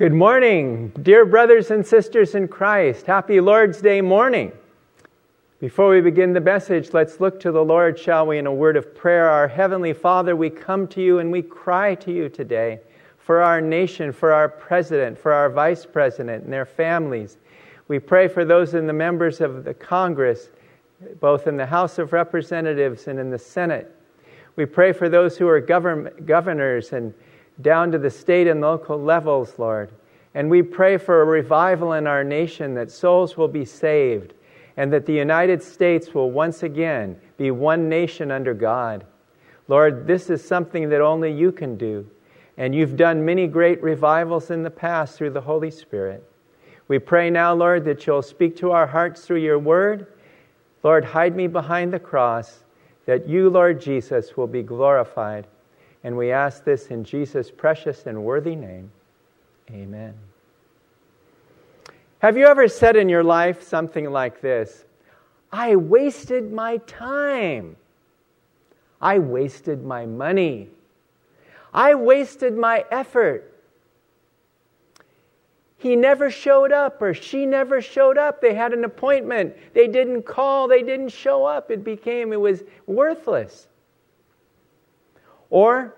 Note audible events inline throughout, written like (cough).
Good morning, dear brothers and sisters in Christ. Happy Lord's Day morning. Before we begin the message, let's look to the Lord, shall we, in a word of prayer. Our Heavenly Father, we come to you and we cry to you today for our nation, for our president, for our vice president and their families. We pray for those in the members of the Congress, both in the House of Representatives and in the Senate. We pray for those who are govern- governors and down to the state and local levels, Lord. And we pray for a revival in our nation that souls will be saved and that the United States will once again be one nation under God. Lord, this is something that only you can do. And you've done many great revivals in the past through the Holy Spirit. We pray now, Lord, that you'll speak to our hearts through your word. Lord, hide me behind the cross, that you, Lord Jesus, will be glorified. And we ask this in Jesus' precious and worthy name. Amen. Have you ever said in your life something like this? I wasted my time. I wasted my money. I wasted my effort. He never showed up or she never showed up. They had an appointment. They didn't call. They didn't show up. It became, it was worthless. Or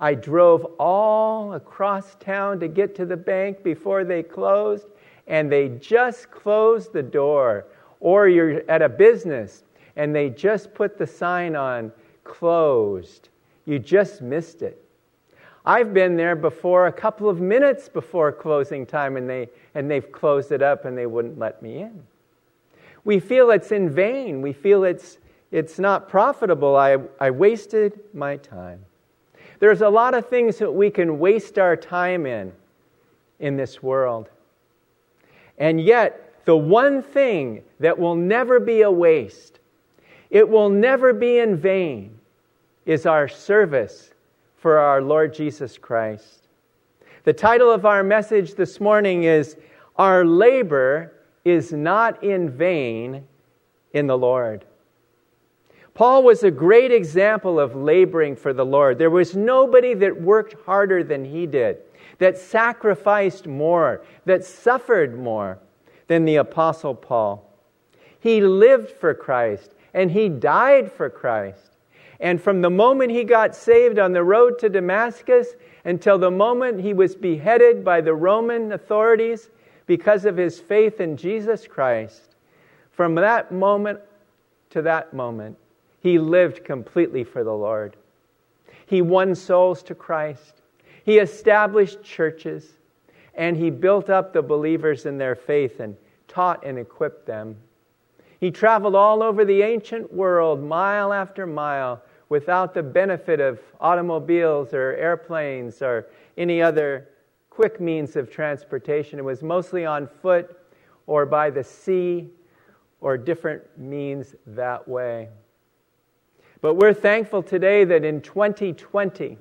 I drove all across town to get to the bank before they closed, and they just closed the door. Or you're at a business and they just put the sign on closed. You just missed it. I've been there before a couple of minutes before closing time and, they, and they've closed it up and they wouldn't let me in. We feel it's in vain. We feel it's, it's not profitable. I, I wasted my time. There's a lot of things that we can waste our time in in this world. And yet, the one thing that will never be a waste, it will never be in vain, is our service for our Lord Jesus Christ. The title of our message this morning is Our Labor is Not in Vain in the Lord. Paul was a great example of laboring for the Lord. There was nobody that worked harder than he did, that sacrificed more, that suffered more than the Apostle Paul. He lived for Christ and he died for Christ. And from the moment he got saved on the road to Damascus until the moment he was beheaded by the Roman authorities because of his faith in Jesus Christ, from that moment to that moment, he lived completely for the Lord. He won souls to Christ. He established churches and he built up the believers in their faith and taught and equipped them. He traveled all over the ancient world, mile after mile, without the benefit of automobiles or airplanes or any other quick means of transportation. It was mostly on foot or by the sea or different means that way. But we're thankful today that in 2020,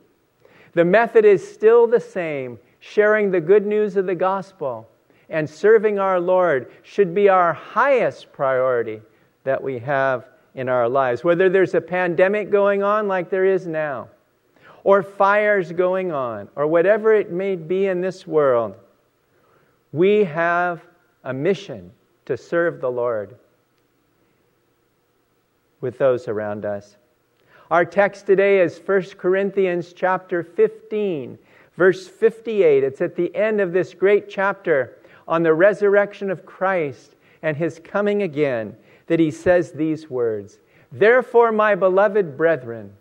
the method is still the same sharing the good news of the gospel and serving our Lord should be our highest priority that we have in our lives. Whether there's a pandemic going on like there is now, or fires going on, or whatever it may be in this world, we have a mission to serve the Lord with those around us. Our text today is 1 Corinthians chapter 15, verse 58. It's at the end of this great chapter on the resurrection of Christ and his coming again that he says these words Therefore, my beloved brethren,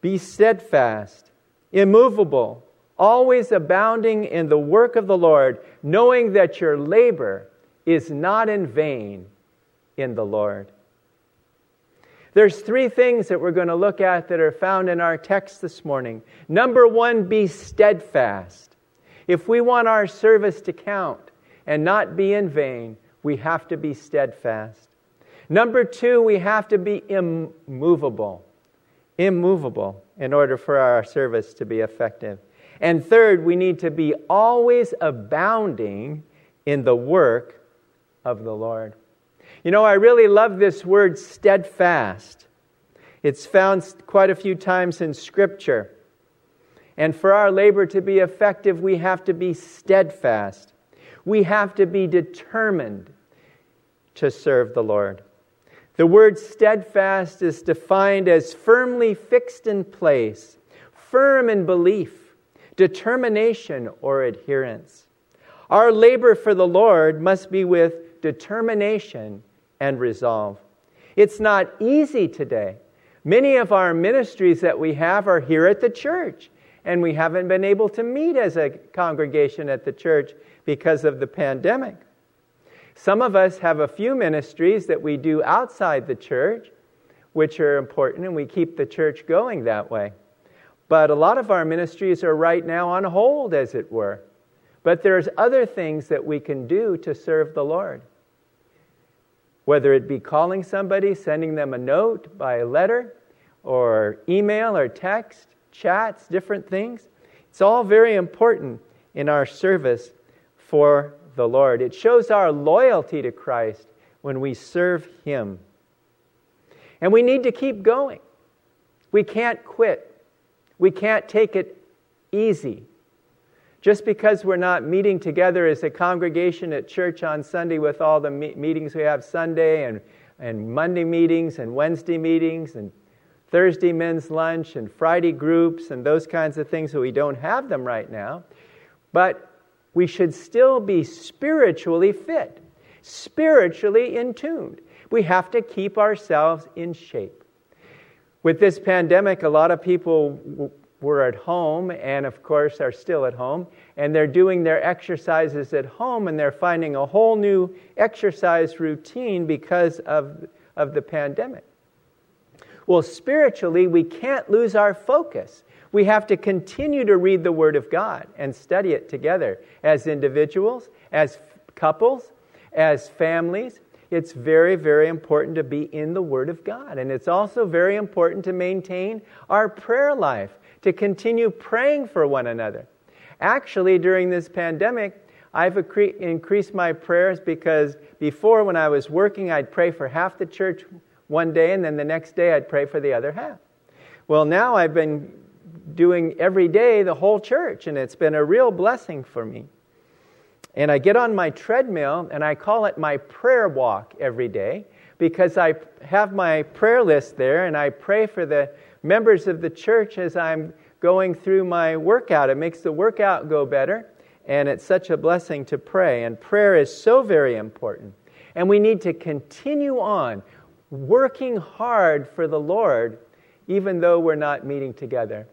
be steadfast, immovable, always abounding in the work of the Lord, knowing that your labor is not in vain in the Lord. There's three things that we're going to look at that are found in our text this morning. Number one, be steadfast. If we want our service to count and not be in vain, we have to be steadfast. Number two, we have to be immovable. Immovable in order for our service to be effective. And third, we need to be always abounding in the work of the Lord. You know, I really love this word steadfast. It's found quite a few times in Scripture. And for our labor to be effective, we have to be steadfast. We have to be determined to serve the Lord. The word steadfast is defined as firmly fixed in place, firm in belief, determination, or adherence. Our labor for the Lord must be with determination and resolve. It's not easy today. Many of our ministries that we have are here at the church, and we haven't been able to meet as a congregation at the church because of the pandemic. Some of us have a few ministries that we do outside the church, which are important, and we keep the church going that way. But a lot of our ministries are right now on hold, as it were. But there's other things that we can do to serve the Lord. Whether it be calling somebody, sending them a note by letter, or email or text, chats, different things. It's all very important in our service for the Lord. It shows our loyalty to Christ when we serve Him. And we need to keep going. We can't quit. We can't take it easy. Just because we're not meeting together as a congregation at church on Sunday with all the me- meetings we have Sunday and, and Monday meetings and Wednesday meetings and Thursday men's lunch and Friday groups and those kinds of things, so we don't have them right now. But we should still be spiritually fit, spiritually in tuned. We have to keep ourselves in shape. With this pandemic, a lot of people were at home and, of course, are still at home, and they're doing their exercises at home and they're finding a whole new exercise routine because of, of the pandemic. Well, spiritually, we can't lose our focus. We have to continue to read the Word of God and study it together as individuals, as couples, as families. It's very, very important to be in the Word of God. And it's also very important to maintain our prayer life, to continue praying for one another. Actually, during this pandemic, I've increased my prayers because before, when I was working, I'd pray for half the church one day, and then the next day I'd pray for the other half. Well, now I've been doing every day the whole church, and it's been a real blessing for me. And I get on my treadmill and I call it my prayer walk every day because I have my prayer list there and I pray for the members of the church as I'm going through my workout. It makes the workout go better, and it's such a blessing to pray. And prayer is so very important. And we need to continue on working hard for the Lord, even though we're not meeting together.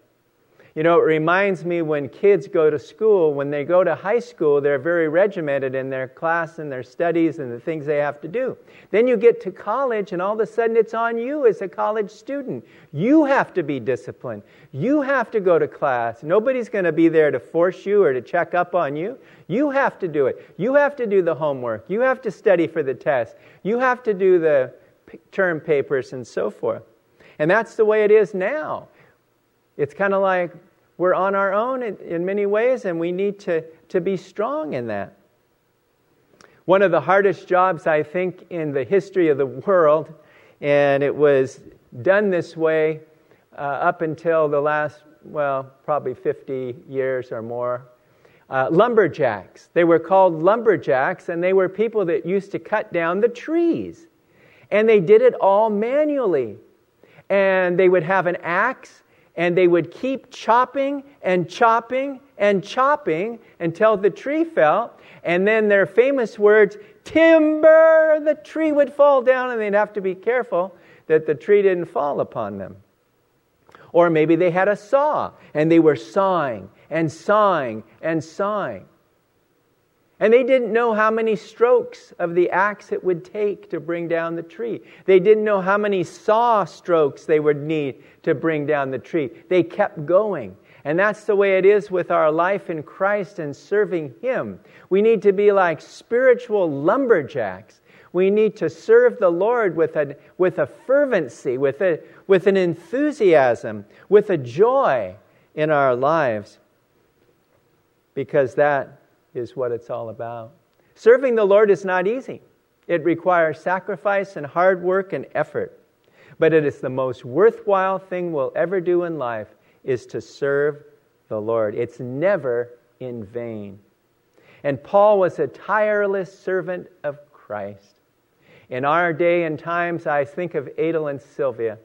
You know, it reminds me when kids go to school, when they go to high school, they're very regimented in their class and their studies and the things they have to do. Then you get to college, and all of a sudden it's on you as a college student. You have to be disciplined. You have to go to class. Nobody's going to be there to force you or to check up on you. You have to do it. You have to do the homework. You have to study for the test. You have to do the term papers and so forth. And that's the way it is now. It's kind of like we're on our own in, in, many ways, and we need to, to be strong in that. One of the hardest jobs, I think, in the history of the world, and it was done this way uh, up until the last, well, probably 50 years or more. Uh, lumberjacks. They were called lumberjacks, and they were people that used to cut down the trees. And they did it all manually. And they would have an axe and they would keep chopping and chopping and chopping until the tree fell. And then their famous words, timber, the tree would fall down, and they'd have to be careful that the tree didn't fall upon them. Or maybe they had a saw and they were sawing and sawing and sawing. And they didn't know how many strokes of the axe it would take to bring down the tree. They didn't know how many saw strokes they would need to bring down the tree. They kept going. And that's the way it is with our life in Christ and serving Him. We need to be like spiritual lumberjacks. We need to serve the Lord with a, with a fervency, with, a, with an enthusiasm, with a joy in our lives, because that is what it's all about. Serving the Lord is not easy, it requires sacrifice and hard work and effort. But it is the most worthwhile thing we'll ever do in life is to serve the Lord. It's never in vain. And Paul was a tireless servant of Christ. In our day and times, I think of Adel and Sylvia.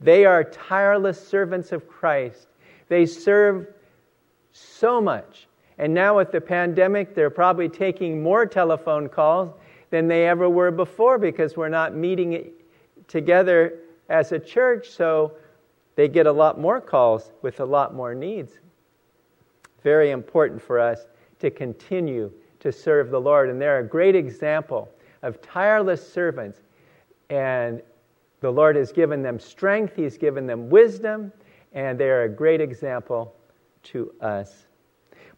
They are tireless servants of Christ. They serve so much. And now, with the pandemic, they're probably taking more telephone calls than they ever were before because we're not meeting together as a church, so they get a lot more calls with a lot more needs. Very important for us to continue to serve the Lord. And they're a great example of tireless servants. And the Lord has given them strength, He's given them wisdom, and they are a great example to us.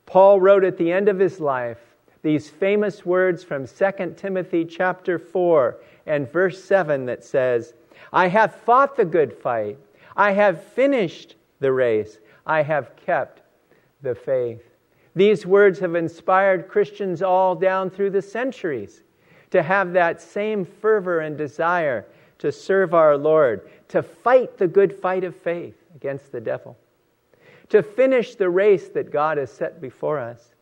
Paul wrote at the end of his life these famous words from 2 Timothy chapter 4 and verse 7 that says, I have fought the good fight. I have finished the race. I have kept the faith. These words have inspired Christians all down through the centuries to have that same fervor and desire to serve our Lord, to fight the good fight of faith against the devil, to finish the race that God has set before us,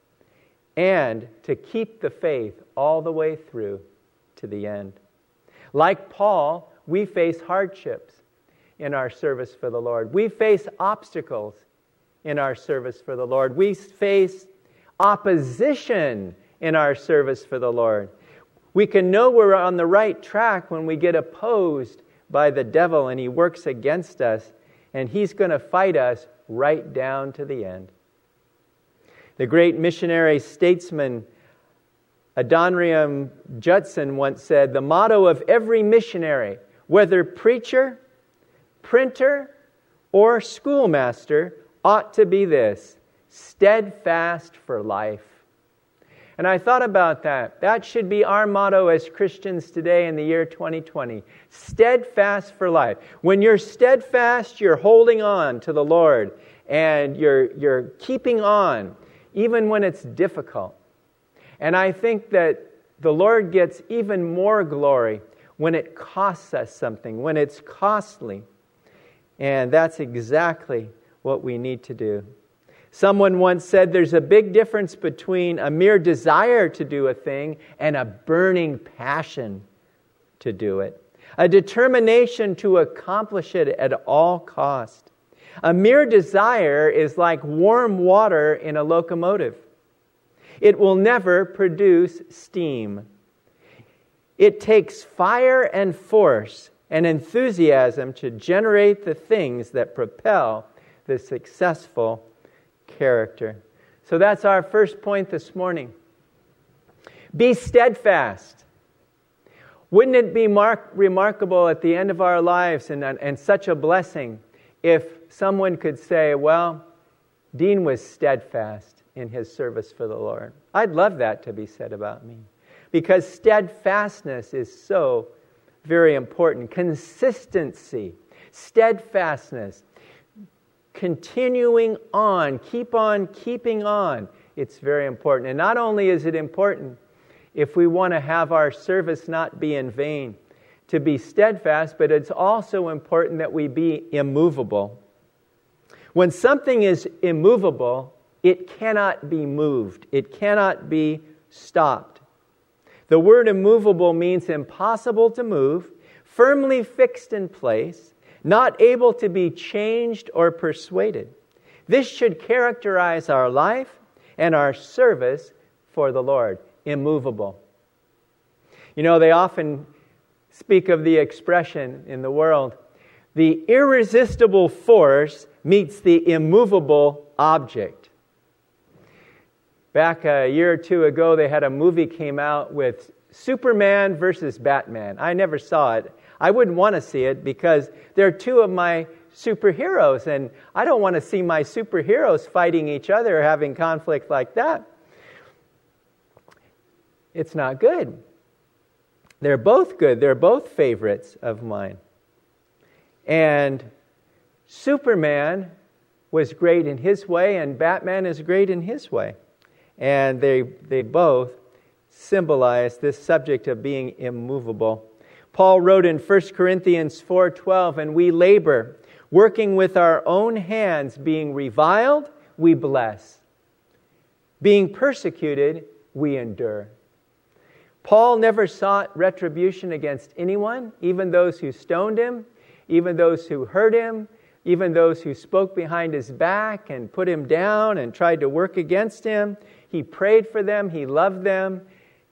and to keep the faith all the way through to the end. Like Paul, we face hardships in our service for the Lord. We face obstacles in our service for the Lord. We face opposition in our service for the Lord. We can know we're on the right track when we get opposed by the devil and he works against us, and he's going to fight us right down to the end. The great missionary statesman Adoniram Judson once said The motto of every missionary whether preacher, printer, or schoolmaster, ought to be this steadfast for life. And I thought about that. That should be our motto as Christians today in the year 2020 steadfast for life. When you're steadfast, you're holding on to the Lord and you're, you're keeping on, even when it's difficult. And I think that the Lord gets even more glory when it costs us something, when it's costly. And that's exactly what we need to do. Someone once said there's a big difference between a mere desire to do a thing and a burning passion to do it, a determination to accomplish it at all cost. A mere desire is like warm water in a locomotive. It will never produce steam. It takes fire and force and enthusiasm to generate the things that propel the successful character. So that's our first point this morning. Be steadfast. Wouldn't it be mark- remarkable at the end of our lives and, and such a blessing if someone could say, Well, Dean was steadfast in his service for the Lord? I'd love that to be said about me because steadfastness is so very important. Consistency, steadfastness, continuing on, keep on keeping on. It's very important. And not only is it important if we want to have our service not be in vain, to be steadfast, but it's also important that we be immovable. When something is immovable, it cannot be moved, it cannot be stopped. The word immovable means impossible to move, firmly fixed in place, not able to be changed or persuaded. This should characterize our life and our service for the Lord. Immovable. You know, they often speak of the expression in the world the irresistible force meets the immovable object. Back a year or two ago, they had a movie came out with Superman versus Batman. I never saw it. I wouldn't want to see it because they're two of my superheroes, and I don't want to see my superheroes fighting each other or having conflict like that. It's not good. They're both good. They're both favorites of mine. And Superman was great in his way, and Batman is great in his way and they, they both symbolize this subject of being immovable. Paul wrote in 1 Corinthians 4:12, "And we labor, working with our own hands, being reviled, we bless. Being persecuted, we endure. Paul never sought retribution against anyone, even those who stoned him, even those who hurt him, even those who spoke behind his back and put him down and tried to work against him. He prayed for them, he loved them,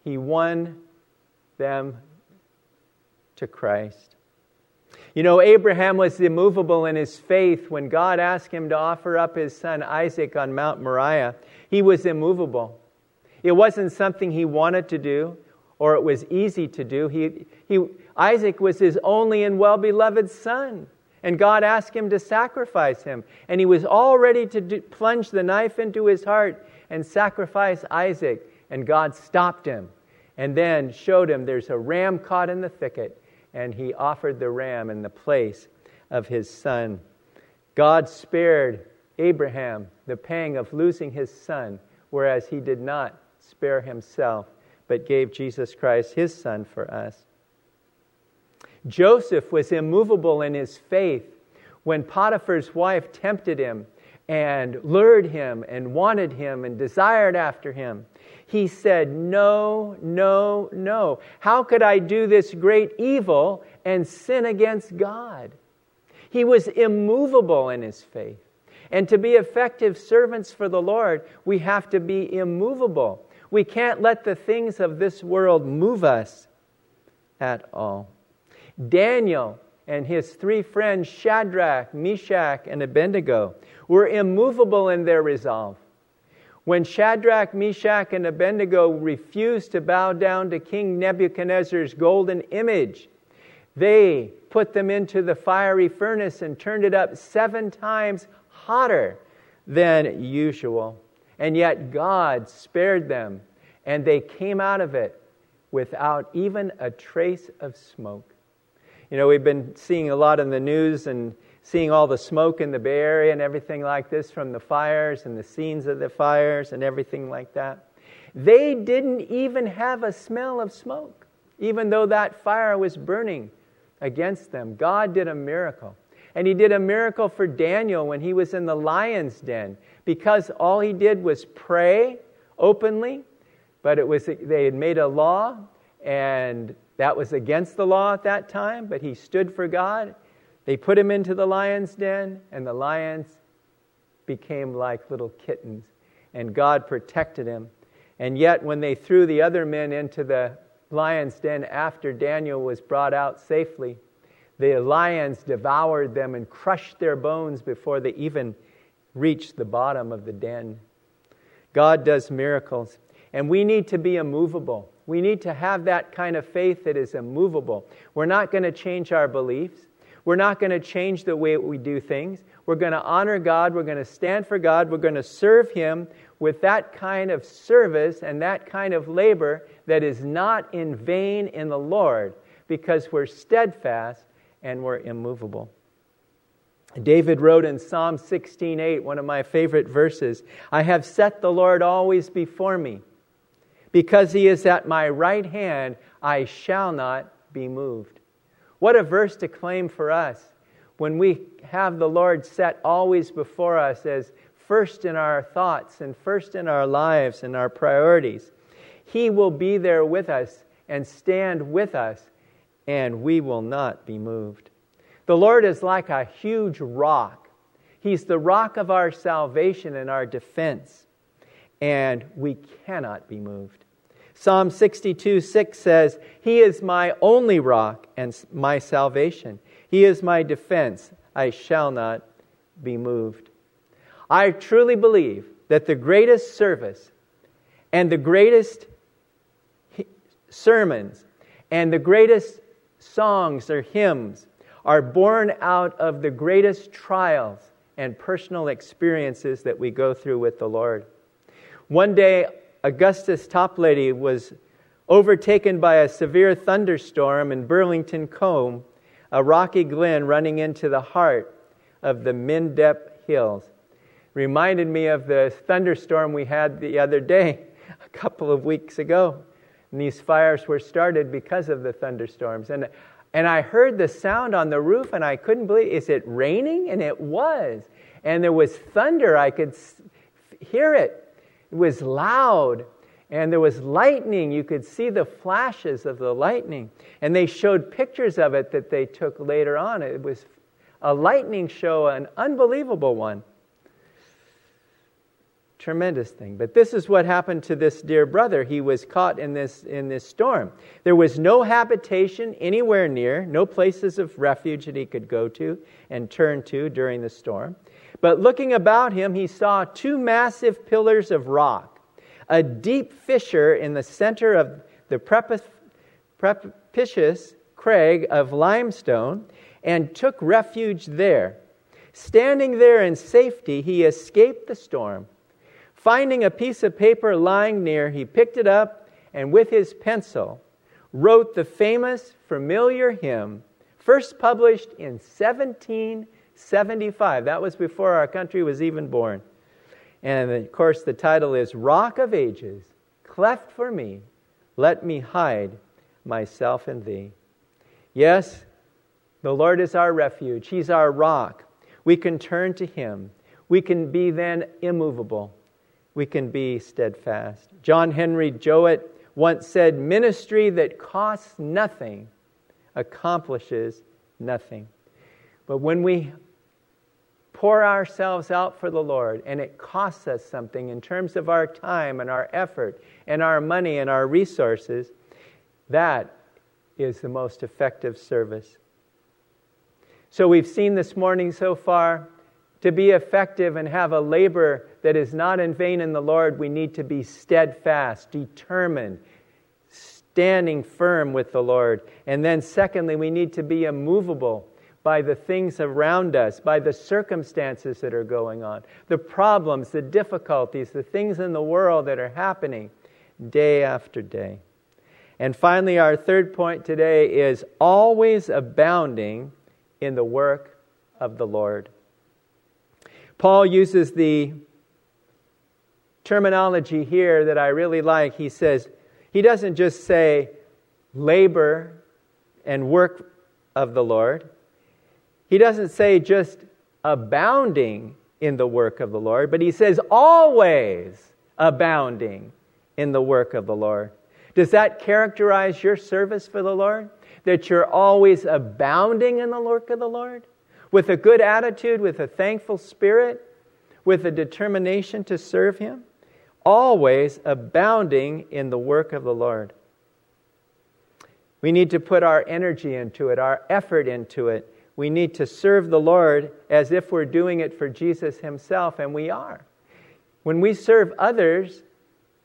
he won them to Christ. You know, Abraham was immovable in his faith when God asked him to offer up his son Isaac on Mount Moriah. He was immovable. It wasn't something he wanted to do or it was easy to do. He, he, Isaac was his only and well beloved son. And God asked him to sacrifice him. And he was all ready to do, plunge the knife into his heart and sacrifice Isaac. And God stopped him and then showed him there's a ram caught in the thicket. And he offered the ram in the place of his son. God spared Abraham the pang of losing his son, whereas he did not spare himself, but gave Jesus Christ, his son, for us. Joseph was immovable in his faith when Potiphar's wife tempted him and lured him and wanted him and desired after him. He said, No, no, no. How could I do this great evil and sin against God? He was immovable in his faith. And to be effective servants for the Lord, we have to be immovable. We can't let the things of this world move us at all. Daniel and his three friends, Shadrach, Meshach, and Abednego, were immovable in their resolve. When Shadrach, Meshach, and Abednego refused to bow down to King Nebuchadnezzar's golden image, they put them into the fiery furnace and turned it up seven times hotter than usual. And yet God spared them, and they came out of it without even a trace of smoke. You know, we've been seeing a lot in the news and seeing all the smoke in the Bay Area and everything like this from the fires and the scenes of the fires and everything like that. They didn't even have a smell of smoke, even though that fire was burning against them. God did a miracle. And he did a miracle for Daniel when he was in the lion's den because all he did was pray openly, but it was they had made a law and that was against the law at that time, but he stood for God. They put him into the lion's den, and the lions became like little kittens, and God protected him. And yet, when they threw the other men into the lion's den after Daniel was brought out safely, the lions devoured them and crushed their bones before they even reached the bottom of the den. God does miracles, and we need to be immovable. We need to have that kind of faith that is immovable. We're not going to change our beliefs. We're not going to change the way we do things. We're going to honor God. We're going to stand for God. We're going to serve Him with that kind of service and that kind of labor that is not in vain in the Lord because we're steadfast and we're immovable. David wrote in Psalm 16:8, one of my favorite verses, I have set the Lord always before me. Because he is at my right hand, I shall not be moved. What a verse to claim for us when we have the Lord set always before us as first in our thoughts and first in our lives and our priorities. He will be there with us and stand with us, and we will not be moved. The Lord is like a huge rock. He's the rock of our salvation and our defense, and we cannot be moved. Psalm 62 6 says, He is my only rock and my salvation. He is my defense. I shall not be moved. I truly believe that the greatest service and the greatest sermons and the greatest songs or hymns are born out of the greatest trials and personal experiences that we go through with the Lord. One day, Augustus Toplady was overtaken by a severe thunderstorm in Burrington Combe, a rocky glen running into the heart of the Mendip Hills. Reminded me of the thunderstorm we had the other day, (laughs) a couple of weeks ago. And these fires were started because of the thunderstorms. And, and I heard the sound on the roof and I couldn't believe, is it raining? And it was. And there was thunder. I could hear it. It was loud, and there was lightning. You could see the flashes of the lightning. And they showed pictures of it that they took later on. It was a lightning show, an unbelievable one. Tremendous thing. But this is what happened to this dear brother. He was caught in this, in this storm. There was no habitation anywhere near, no places of refuge that he could go to and turn to during the storm. But looking about him, he saw two massive pillars of rock, a deep fissure in the center of the precipice crag of limestone, and took refuge there. Standing there in safety, he escaped the storm. Finding a piece of paper lying near, he picked it up and with his pencil wrote the famous, familiar hymn, first published in 1775. That was before our country was even born. And of course, the title is Rock of Ages, cleft for me, let me hide myself in thee. Yes, the Lord is our refuge, He's our rock. We can turn to Him. We can be then immovable. We can be steadfast. John Henry Jowett once said, Ministry that costs nothing accomplishes nothing. But when we pour ourselves out for the Lord, and it costs us something in terms of our time and our effort and our money and our resources, that is the most effective service. So we've seen this morning so far to be effective and have a labor that is not in vain in the Lord, we need to be steadfast, determined, standing firm with the Lord. And then, secondly, we need to be immovable by the things around us, by the circumstances that are going on, the problems, the difficulties, the things in the world that are happening day after day. And finally, our third point today is always abounding in the work of the Lord. Paul uses the terminology here that I really like. He says, he doesn't just say labor and work of the Lord. He doesn't say just abounding in the work of the Lord, but he says always abounding in the work of the Lord. Does that characterize your service for the Lord? That you're always abounding in the work of the Lord? With a good attitude, with a thankful spirit, with a determination to serve Him? Always abounding in the work of the Lord. We need to put our energy into it, our effort into it, we need to serve the Lord as if we're doing it for Jesus Himself, and we are. When we serve others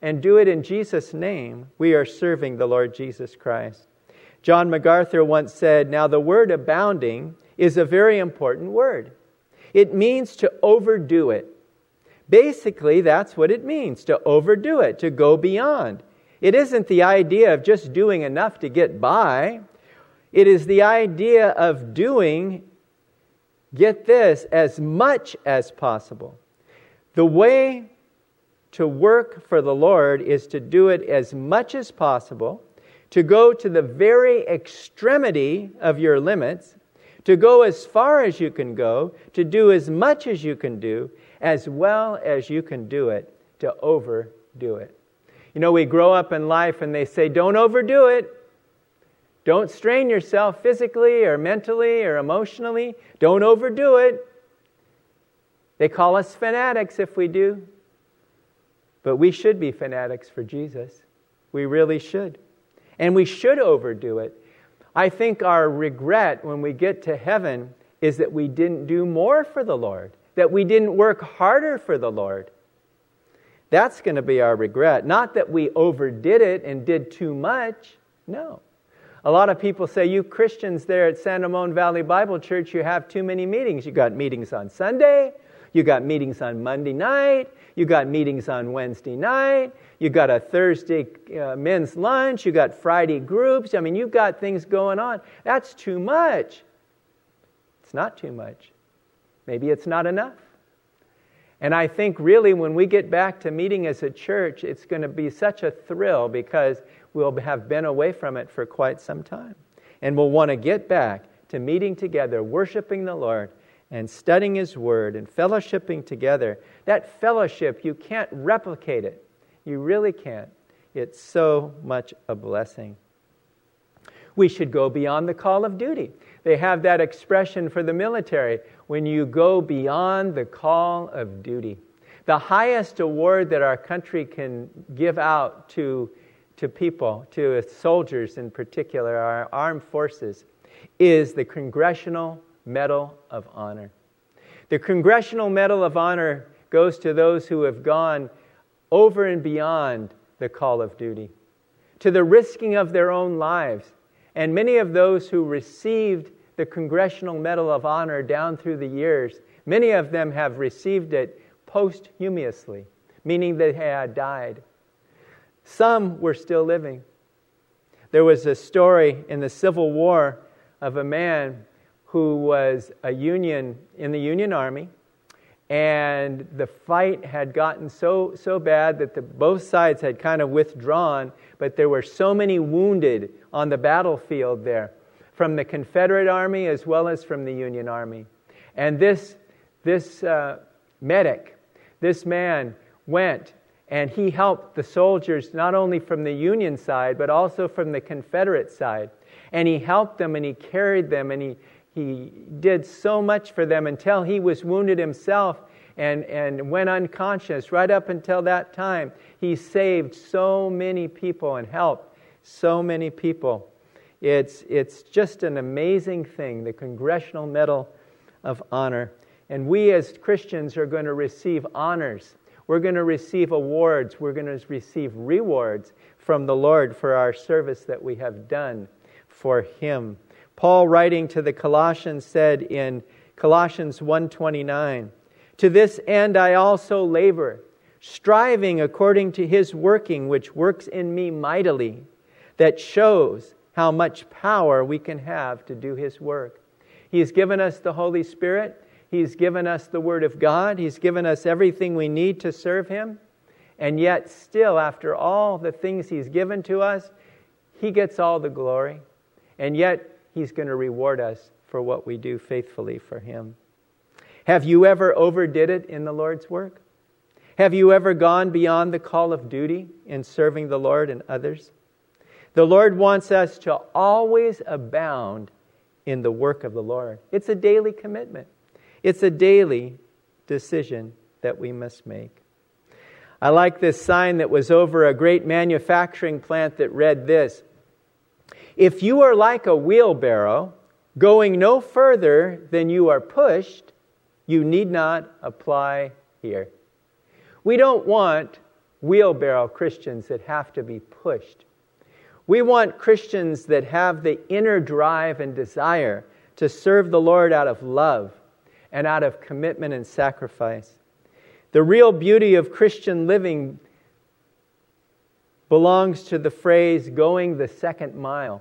and do it in Jesus' name, we are serving the Lord Jesus Christ. John MacArthur once said, Now the word abounding is a very important word. It means to overdo it. Basically, that's what it means to overdo it, to go beyond. It isn't the idea of just doing enough to get by. It is the idea of doing, get this, as much as possible. The way to work for the Lord is to do it as much as possible, to go to the very extremity of your limits, to go as far as you can go, to do as much as you can do, as well as you can do it, to overdo it. You know, we grow up in life and they say, don't overdo it. Don't strain yourself physically or mentally or emotionally. Don't overdo it. They call us fanatics if we do. But we should be fanatics for Jesus. We really should. And we should overdo it. I think our regret when we get to heaven is that we didn't do more for the Lord, that we didn't work harder for the Lord. That's going to be our regret. Not that we overdid it and did too much. No. A lot of people say, you Christians there at San Ramon Valley Bible Church, you have too many meetings. You got meetings on Sunday, you got meetings on Monday night, you got meetings on Wednesday night, you got a Thursday uh, men's lunch, you got Friday groups. I mean, you've got things going on. That's too much. It's not too much. Maybe it's not enough. And I think really when we get back to meeting as a church, it's going to be such a thrill because we'll have been away from it for quite some time. And we'll want to get back to meeting together, worshiping the Lord, and studying His Word and fellowshipping together. That fellowship, you can't replicate it. You really can't. It's so much a blessing. We should go beyond the call of duty. They have that expression for the military when you go beyond the call of duty. The highest award that our country can give out to, to people, to soldiers in particular, our armed forces, is the Congressional Medal of Honor. The Congressional Medal of Honor goes to those who have gone over and beyond the call of duty, to the risking of their own lives. And many of those who received the Congressional Medal of Honor down through the years, many of them have received it posthumously, meaning they had died. Some were still living. There was a story in the Civil War of a man who was a Union in the Union Army, and the fight had gotten so so bad that the, both sides had kind of withdrawn, but there were so many wounded on the battlefield there, from the Confederate Army as well as from the Union Army, and this this uh, medic, this man went and he helped the soldiers not only from the Union side but also from the Confederate side. And he helped them and he carried them and he, he did so much for them until he was wounded himself and, and went unconscious. Right up until that time, he saved so many people and helped so many people. It's, it's just an amazing thing, the Congressional Medal of Honor. And we as Christians are going to receive honors. We're going to receive awards. We're going to receive rewards from the Lord for our service that we have done for him. Paul writing to the Colossians said in Colossians 1:29, "To this end I also labor, striving according to his working which works in me mightily, that shows how much power we can have to do his work." He's given us the Holy Spirit. He's given us the Word of God. He's given us everything we need to serve Him. And yet, still, after all the things He's given to us, He gets all the glory. And yet, He's going to reward us for what we do faithfully for Him. Have you ever overdid it in the Lord's work? Have you ever gone beyond the call of duty in serving the Lord and others? The Lord wants us to always abound in the work of the Lord. It's a daily commitment, it's a daily decision that we must make. I like this sign that was over a great manufacturing plant that read this if you are like a wheelbarrow, going no further than you are pushed, you need not apply here. We don't want wheelbarrow Christians that have to be pushed. We want Christians that have the inner drive and desire to serve the Lord out of love and out of commitment and sacrifice. The real beauty of Christian living belongs to the phrase going the second mile.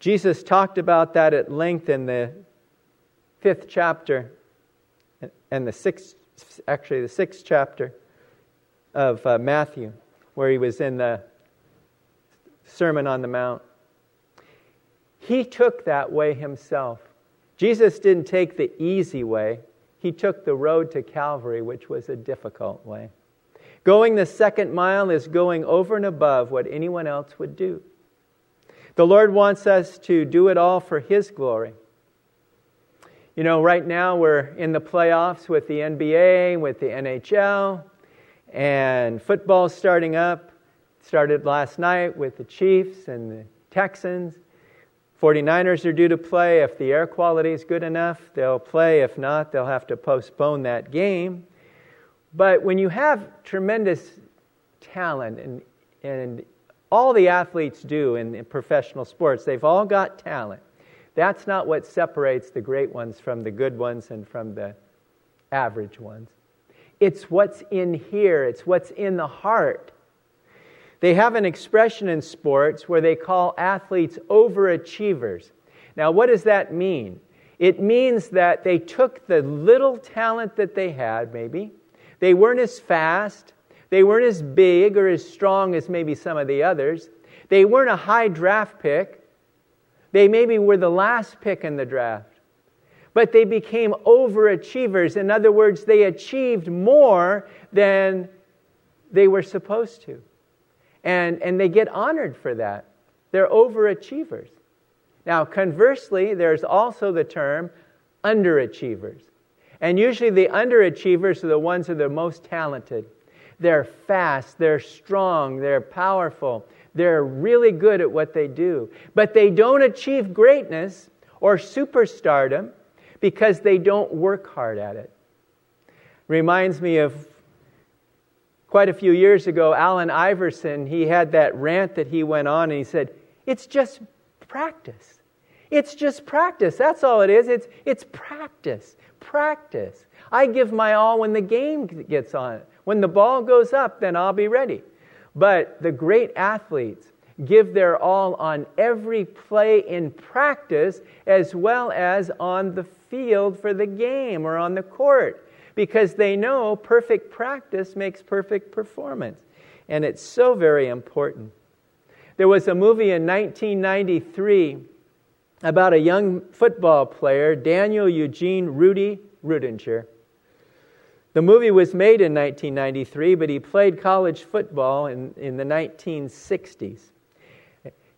Jesus talked about that at length in the fifth chapter and the sixth, actually, the sixth chapter of uh, Matthew, where he was in the Sermon on the Mount. He took that way himself. Jesus didn't take the easy way, he took the road to Calvary, which was a difficult way. Going the second mile is going over and above what anyone else would do. The Lord wants us to do it all for His glory. You know, right now we're in the playoffs with the NBA, with the NHL, and football starting up. Started last night with the Chiefs and the Texans. 49ers are due to play. If the air quality is good enough, they'll play. If not, they'll have to postpone that game. But when you have tremendous talent and, and all the athletes do in, in professional sports, they've all got talent. That's not what separates the great ones from the good ones and from the average ones. It's what's in here, it's what's in the heart. They have an expression in sports where they call athletes overachievers. Now, what does that mean? It means that they took the little talent that they had, maybe, they weren't as fast. They weren't as big or as strong as maybe some of the others. They weren't a high draft pick. They maybe were the last pick in the draft. but they became overachievers. In other words, they achieved more than they were supposed to. And, and they get honored for that. They're overachievers. Now, conversely, there's also the term underachievers. And usually the underachievers are the ones who are the most talented. They're fast, they're strong, they're powerful, they're really good at what they do. But they don't achieve greatness or superstardom because they don't work hard at it. Reminds me of quite a few years ago, Allen Iverson, he had that rant that he went on and he said, It's just practice. It's just practice. That's all it is. It's, it's practice. Practice. I give my all when the game gets on. When the ball goes up, then I'll be ready. But the great athletes give their all on every play in practice as well as on the field for the game or on the court because they know perfect practice makes perfect performance. And it's so very important. There was a movie in 1993 about a young football player, Daniel Eugene Rudy Ruettiger. The movie was made in 1993, but he played college football in, in the 1960s.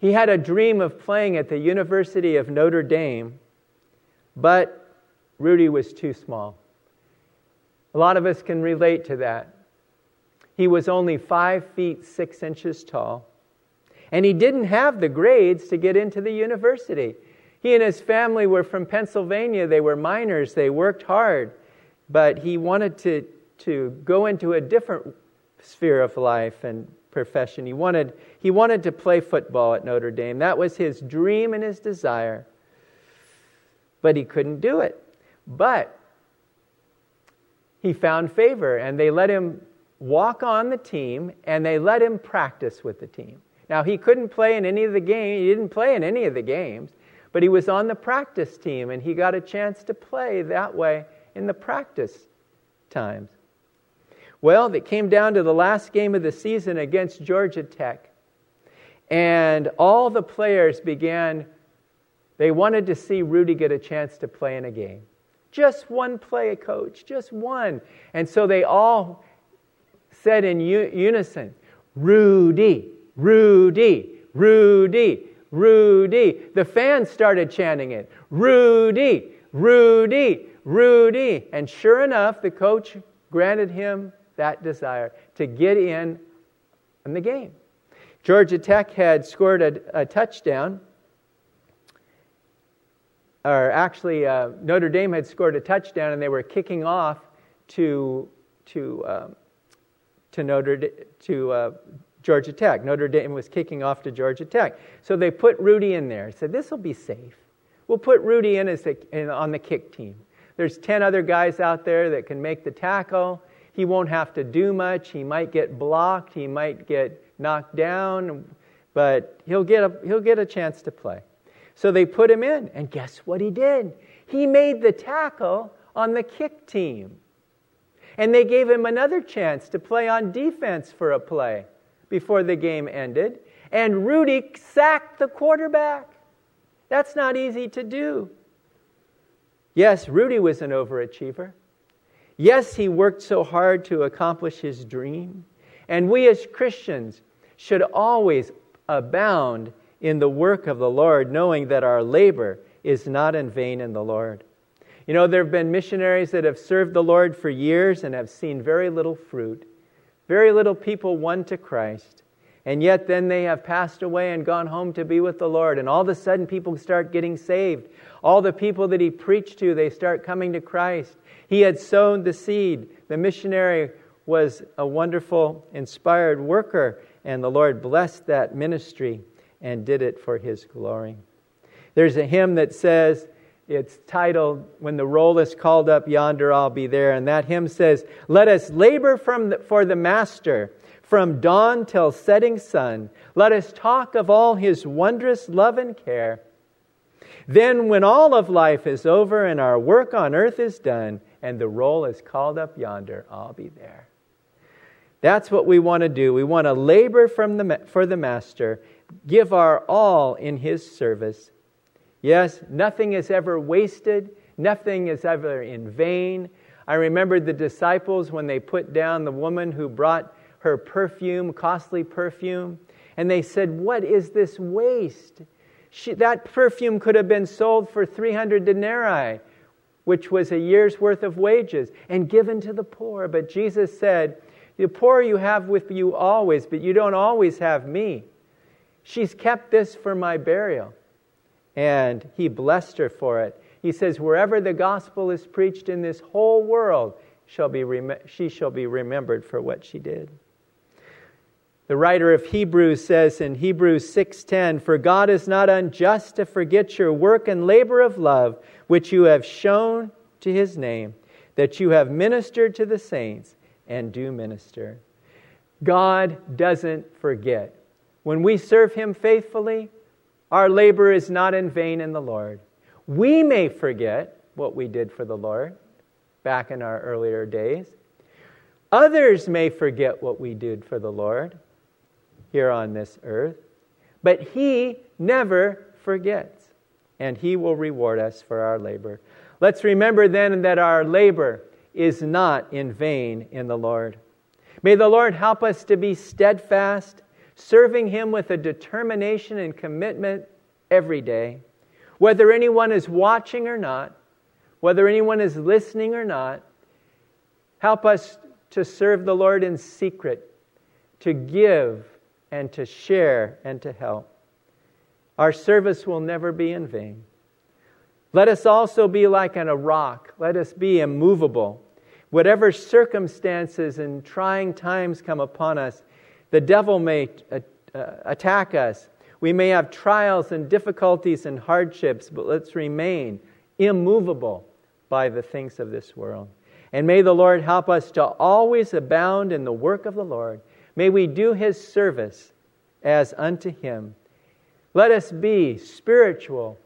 He had a dream of playing at the University of Notre Dame, but Rudy was too small. A lot of us can relate to that. He was only five feet six inches tall, and he didn't have the grades to get into the university. He and his family were from Pennsylvania. They were miners, they worked hard but he wanted to, to go into a different sphere of life and profession. He wanted, he wanted to play football at Notre Dame. That was his dream and his desire. But he couldn't do it. But he found favor, and they let him walk on the team, and they let him practice with the team. Now, he couldn't play in any of the games, he didn't play in any of the games, but he was on the practice team, and he got a chance to play that way in the practice times. Well, it came down to the last game of the season against Georgia Tech. And all the players began, they wanted to see Rudy get a chance to play in a game. Just one play, a coach, just one. And so they all said in unison, Rudy, Rudy, Rudy, Rudy. The fans started chanting it Rudy, Rudy, Rudy. And sure enough, the coach granted him that desire to get in in the game. Georgia Tech had scored a, a touchdown, or actually, uh, Notre Dame had scored a touchdown, and they were kicking off to to um, to Notre to uh, Georgia Tech. Notre Dame was kicking off to Georgia Tech, so they put Rudy in there. Said this will be safe. We'll put Rudy in as the, in, on the kick team. There's 10 other guys out there that can make the tackle. He won't have to do much. He might get blocked, he might get knocked down, but he'll get a, he'll get a chance to play. So they put him in, and guess what he did? He made the tackle on the kick team. And they gave him another chance to play on defense for a play before the game ended. And Rudy sacked the quarterback. That's not easy to do. Yes, Rudy was an overachiever. Yes, he worked so hard to accomplish his dream. And we as Christians should always abound in the work of the Lord, knowing that our labor is not in vain in the Lord. You know, there have been missionaries that have served the Lord for years and have seen very little fruit, very little people won to Christ. And yet, then they have passed away and gone home to be with the Lord. And all of a sudden, people start getting saved. All the people that he preached to, they start coming to Christ. He had sown the seed. The missionary was a wonderful, inspired worker, and the Lord blessed that ministry and did it for his glory. There's a hymn that says, it's titled, When the Roll is Called Up Yonder, I'll Be There. And that hymn says, Let us labor the, for the Master from dawn till setting sun. Let us talk of all his wondrous love and care. Then, when all of life is over and our work on earth is done, and the roll is called up yonder, I'll be there. That's what we want to do. We want to labor the, for the Master, give our all in His service. Yes, nothing is ever wasted, Nothing is ever in vain. I remember the disciples when they put down the woman who brought her perfume, costly perfume, and they said, What is this waste? She, that perfume could have been sold for 300 denarii, which was a year's worth of wages, and given to the poor. But Jesus said, The poor you have with you always, but you don't always have me. She's kept this for my burial. And he blessed her for it. He says, Wherever the gospel is preached in this whole world, shall be rem- she shall be remembered for what she did. The writer of Hebrews says in Hebrews 6:10, "For God is not unjust to forget your work and labor of love which you have shown to his name, that you have ministered to the saints and do minister." God doesn't forget. When we serve him faithfully, our labor is not in vain in the Lord. We may forget what we did for the Lord back in our earlier days. Others may forget what we did for the Lord here on this earth, but He never forgets, and He will reward us for our labor. Let's remember then that our labor is not in vain in the Lord. May the Lord help us to be steadfast, serving Him with a determination and commitment every day. Whether anyone is watching or not, whether anyone is listening or not, help us to serve the Lord in secret, to give and to share and to help. Our service will never be in vain. Let us also be like on a rock. Let us be immovable. Whatever circumstances and trying times come upon us, the devil may uh, attack us. We may have trials and difficulties and hardships, but let's remain immovable by the things of this world. And may the Lord help us to always abound in the work of the Lord. May we do his service as unto him. Let us be spiritual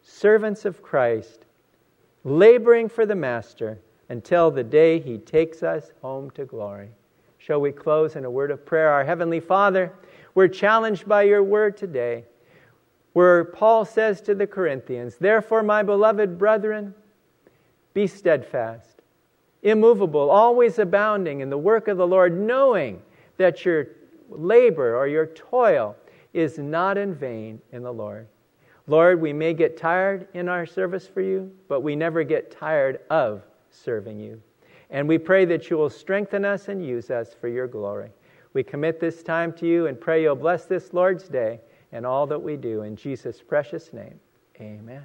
servants of Christ, laboring for the Master until the day he takes us home to glory. Shall we close in a word of prayer? Our Heavenly Father, we're challenged by your word today, where Paul says to the Corinthians, Therefore, my beloved brethren, be steadfast, immovable, always abounding in the work of the Lord, knowing that your labor or your toil is not in vain in the Lord. Lord, we may get tired in our service for you, but we never get tired of serving you. And we pray that you will strengthen us and use us for your glory. We commit this time to you and pray you'll bless this Lord's day and all that we do. In Jesus' precious name, amen.